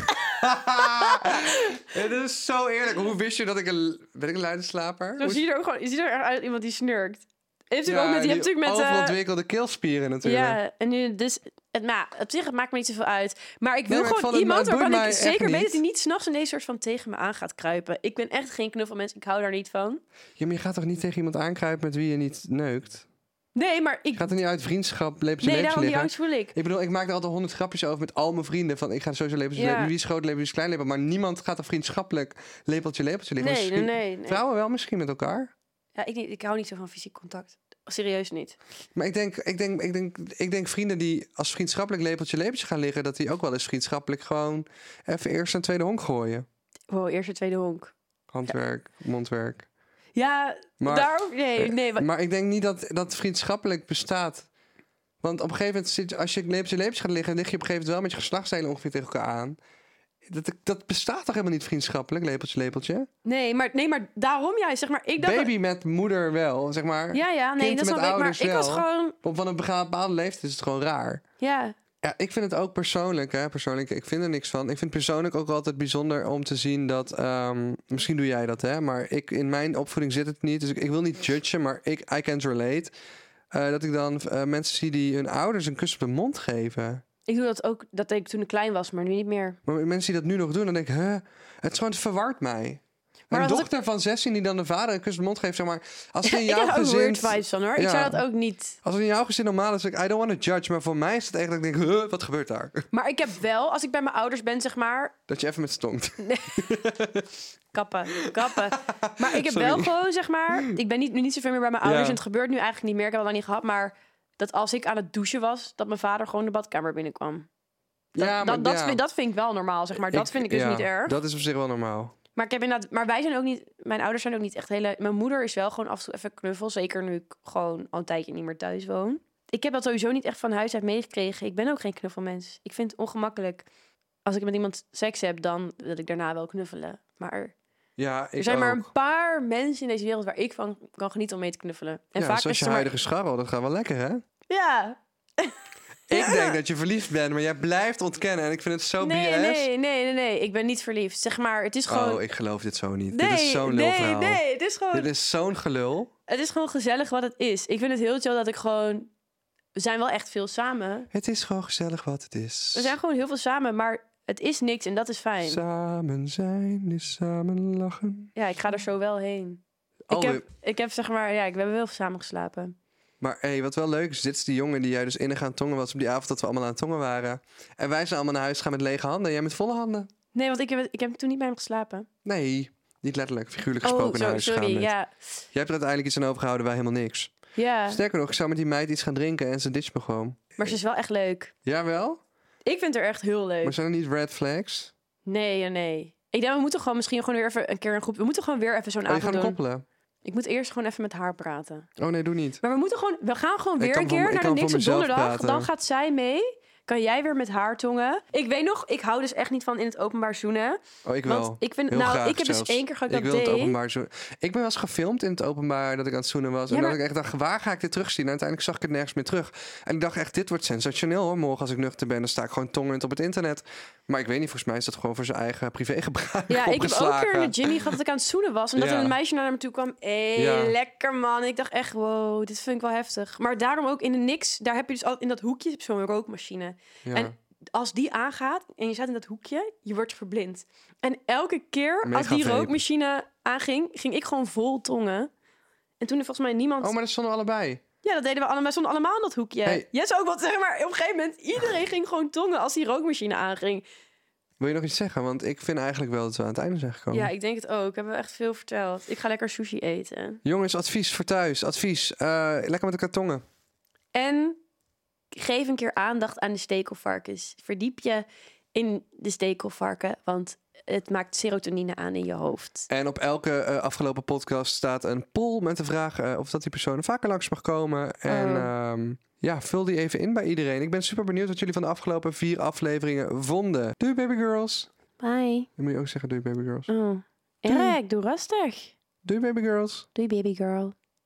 Het is zo eerlijk. Hoe wist je dat ik een... Ben ik een luide slaper? Hoe- zie je er ook gewoon... Je ziet er echt uit iemand die snurkt. Heeft Ja, ook met, je hebt natuurlijk met... eh, Overontwikkelde keelspieren natuurlijk. ja, en nu dus... Het, nou, op zich, het maakt me niet zoveel uit. Maar ik wil maar gewoon iemand waarvan ik zeker weet dat hij niet s'nachts in deze soort van tegen me aan gaat kruipen. Ik ben echt geen knuffelmens. Ik hou daar niet van. Ja, maar je gaat toch niet tegen iemand aankruipen met wie je niet neukt? Nee, maar ik... Gaat er niet uit vriendschap, lepeltje, Nee, daarom die angst voel ik. Ik bedoel, ik maak er altijd honderd grapjes over met al mijn vrienden. Van ik ga sowieso lepeltje, Ja. lepeltje. Wie is groot lepeltje, wie is klein lepeltje. Maar niemand gaat er vriendschappelijk lepeltje, lepeltje liggen. Nee, nee, Misschien- nee. nee. Vrouwen wel misschien met elkaar. Ja, ik, niet, ik hou niet zo van fysiek contact. Serieus niet. Maar ik denk, ik, denk, ik, denk, ik denk vrienden die als vriendschappelijk lepeltje, lepeltje gaan liggen... dat die ook wel eens vriendschappelijk gewoon even eerst een tweede honk gooien. Wow, eerst de tweede honk. Handwerk, mondwerk. Ja, Maar- daar ook... Nee, nee. wa- Maar ik denk niet dat dat vriendschappelijk bestaat. Want op een gegeven moment, zit, als je lepeltje lepeltje gaat liggen... lig je op een gegeven moment wel met je geslachtsdelen ongeveer tegen elkaar aan. Dat, dat bestaat toch helemaal niet vriendschappelijk, lepeltje lepeltje? Nee, maar, nee, maar daarom juist. Zeg maar, ik dacht... Baby met moeder wel, zeg maar. Ja, ja, nee, dat snap ik. Maar ik was wel. gewoon... Op van een bepaalde leeftijd is het gewoon raar. Ja, Ja, ik vind het ook persoonlijk, hè, persoonlijk, ik vind er niks van. Ik vind het persoonlijk ook altijd bijzonder om te zien dat, ehm, misschien doe jij dat, hè, maar ik, in mijn opvoeding zit het niet. Dus ik, ik wil niet judgen, maar ik, I can't relate. Eh, dat ik dan eh, mensen zie die hun ouders een kus op de mond geven. Ik doe dat ook. Dat deed ik toen ik klein was, maar nu niet meer. Maar mensen die dat nu nog doen, dan denk ik, huh, het is gewoon het verwart mij. Maar een dochter van 16 die dan de vader een kus op de mond geeft, zeg maar, als het in jouw ook gezin... weird vibes van hoor. Ik Ja. zou dat ook niet. Als het in jouw gezin normaal is, zeg ik, I don't want to judge, maar voor mij is het eigenlijk, dat ik denk, huh, wat gebeurt daar? Maar ik heb wel, als ik bij mijn ouders ben, zeg maar, Dat je even met stonkt. kappen, kappen. Maar ik heb Sorry. wel gewoon, zeg maar, ik ben niet, nu niet zoveel meer bij mijn ouders. Ja. En het gebeurt nu eigenlijk niet meer. Ik heb dat nog niet gehad, maar dat als ik aan het douchen was, dat mijn vader gewoon de badkamer binnenkwam. Dat, ja, maar dat, dat, ja. vind, dat vind ik wel normaal, zeg maar. Dat Ik- vind ik dus ja, niet erg. Dat is op zich wel normaal. Maar, ik heb inderdaad, maar wij zijn ook niet... Mijn ouders zijn ook niet echt hele... Mijn moeder is wel gewoon af en toe even knuffel. Zeker nu ik gewoon al een tijdje niet meer thuis woon. Ik heb dat sowieso niet echt van huis uit meegekregen. Ik ben ook geen knuffelmens. Ik vind het ongemakkelijk. Als ik met iemand seks heb, dan wil ik daarna wel knuffelen. Maar Ja, ik er zijn maar een paar mensen in deze wereld waar ik van kan genieten om mee te knuffelen. En ja, vaak zoals is je maar... huidige scharrel, dat gaat wel lekker, hè? Ja. Ik denk dat je verliefd bent, maar jij blijft ontkennen. En ik vind het zo Nee, BS. nee, nee, nee, nee. Ik ben niet verliefd. Zeg maar, het is gewoon... Oh, ik geloof dit zo niet. nee, dit is zo'n nee, lulverhaal. nee. Het is gewoon... Dit is zo'n gelul. Het is gewoon gezellig wat het is. Ik vind het heel chill dat ik gewoon... We zijn wel echt veel samen. Het is gewoon gezellig wat het is. We zijn gewoon heel veel samen, maar het is niks en dat is fijn. Samen zijn is samen lachen. Ja, ik ga er zo wel heen. Oh, ik, heb, ik heb zeg maar, ja, ik we hebben wel samen geslapen. Maar hé, wat wel leuk is, dit is die jongen die jij dus innig aan het tongen was op die avond dat we allemaal aan het tongen waren. En wij zijn allemaal naar huis gegaan met lege handen en jij met volle handen. Nee, want ik heb, ik heb toen niet bij hem geslapen. Nee, niet letterlijk, figuurlijk gesproken oh, naar zo, huis sorry. Met. Ja, Jij hebt er uiteindelijk iets aan overgehouden, wij helemaal niks. ja. Sterker nog, ik zou met die meid iets gaan drinken en ze ditcht me gewoon. Maar ze is wel echt leuk. Jawel? Ik vind haar echt heel leuk. Maar zijn er niet red flags? Nee, ja, nee. Ik denk, we moeten gewoon misschien gewoon weer even een keer een groep... We moeten gewoon weer even zo'n Oh, avond doen. koppelen? Ik moet eerst gewoon even met haar praten. Oh nee, doe niet. Maar we moeten gewoon... We gaan gewoon weer een keer naar de Niks op donderdag. praten. Dan gaat zij mee. Kan jij weer met haar tongen. Ik weet nog, ik hou dus echt niet van in het openbaar zoenen. Oh, ik wel. Want ik vind... Heel nou, graag ik heb zelfs. dus één keer gehad dat ik wil dat het deed. openbaar zo. Ik ben wel eens gefilmd in het openbaar dat ik aan het zoenen was. Ja, en dat maar- ik echt dacht, waar ga ik dit terugzien? En uiteindelijk zag ik het nergens meer terug. En ik dacht echt, dit wordt sensationeel hoor. Morgen als ik nuchter ben, dan sta ik gewoon tongend op het internet. Maar ik weet niet, volgens mij is dat gewoon voor zijn eigen privégebruik Ja, ik heb ook keer met Jimmy gehad dat ik aan het zoenen was. En dat Ja. een meisje naar me toe kwam. Hé, Ja. lekker man. Ik dacht echt, wow, dit vind ik wel heftig. Maar daarom ook in de niks, daar heb je dus al in dat hoekje zo'n rookmachine. Ja. En als die aangaat en je staat in dat hoekje, je wordt verblind. En elke keer Mega als die vape. rookmachine aanging, ging ik gewoon vol tongen. En toen er volgens mij niemand... Oh, maar dat stonden we allebei. Ja, dat deden we allemaal. We stonden allemaal in dat hoekje. Hey. Yes, ook wat zeggen, maar op een gegeven moment... Iedereen ging gewoon tongen als die rookmachine aanging. Wil je nog iets zeggen? Want ik vind eigenlijk wel dat we aan het einde zijn gekomen. Ja, ik denk het ook. Ik heb wel echt veel verteld. Ik ga lekker sushi eten. Jongens, advies voor thuis. Advies. Eh, lekker met elkaar tongen. En geef een keer aandacht aan de stekelvarkens. Verdiep je in de stekelvarken, want het maakt serotonine aan in je hoofd. En op elke eh, afgelopen podcast staat een poll met de vraag eh, of dat die persoon vaker langs mag komen. En Oh. ehm, ja, vul die even in bij iedereen. Ik ben super benieuwd wat jullie van de afgelopen vier afleveringen vonden. Doei baby girls. Bye. Dan moet je ook zeggen doei baby girls. Oh. Erik, doe rustig. Doei baby girls. Doei baby girl.